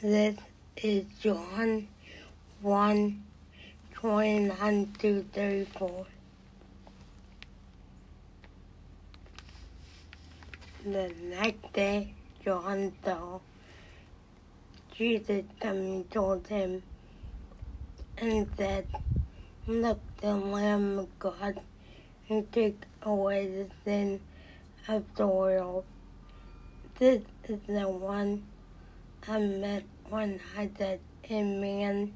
This is John 1 29 through 34. The next day, John saw Jesus coming towards him and said, Look, the Lamb of God who takes away the sin of the world. This is the one I met I said, man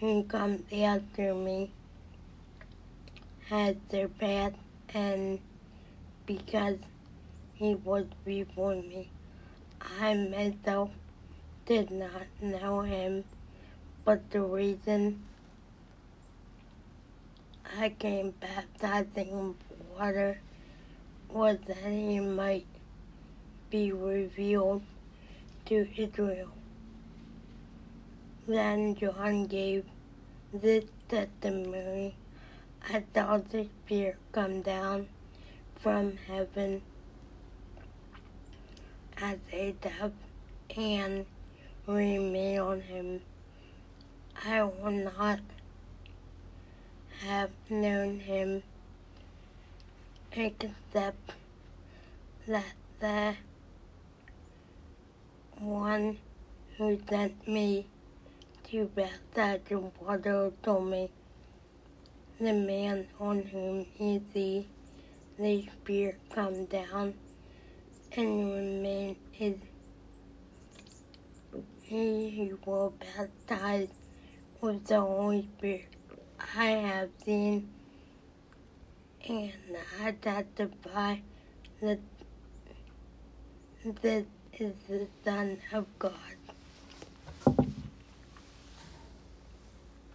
who comes after me has surpassed and because he was before me. I myself did not know him, but the reason I came baptizing water was that he might be revealed to Israel. Then John gave this testimony. I saw the Spirit come down from heaven as a dove and remain on him. I will not have known him except that the one who sent me to baptize in water told me, the man on whom you see the Spirit come down and remain is he who will baptize with the Holy Spirit. I have seen and I testify that this is the Son of God.